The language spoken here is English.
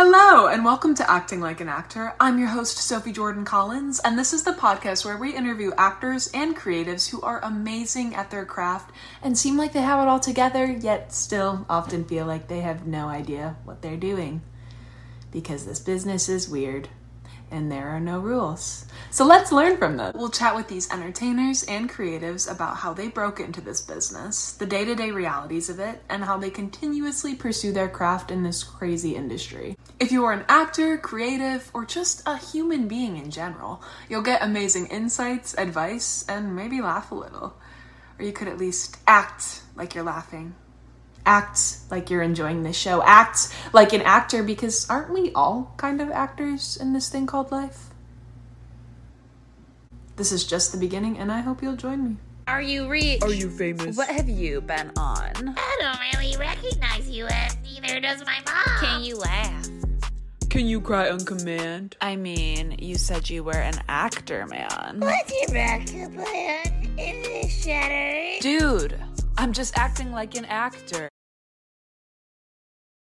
Hello, and welcome to Acting Like an Actor. I'm your host, Sophie Jordan Collins, and this is the podcast where we interview actors and creatives who are amazing at their craft and seem like they have it all together, yet still often feel like they have no idea what they're doing. Because this business is weird and there are no rules. So let's learn from them. We'll chat with these entertainers and creatives about how they broke into this business, the day to day realities of it, and how they continuously pursue their craft in this crazy industry. If you are an actor, creative, or just a human being in general, you'll get amazing insights, advice, and maybe laugh a little. Or you could at least act like you're laughing act like you're enjoying this show. Act like an actor because aren't we all kind of actors in this thing called life? This is just the beginning, and I hope you'll join me. Are you rich? Are you famous? What have you been on? I don't really recognize you, and neither does my mom. Can you laugh? Can you cry on command? I mean, you said you were an actor, man. What's your backup plan? Is this shattered? Dude, I'm just acting like an actor.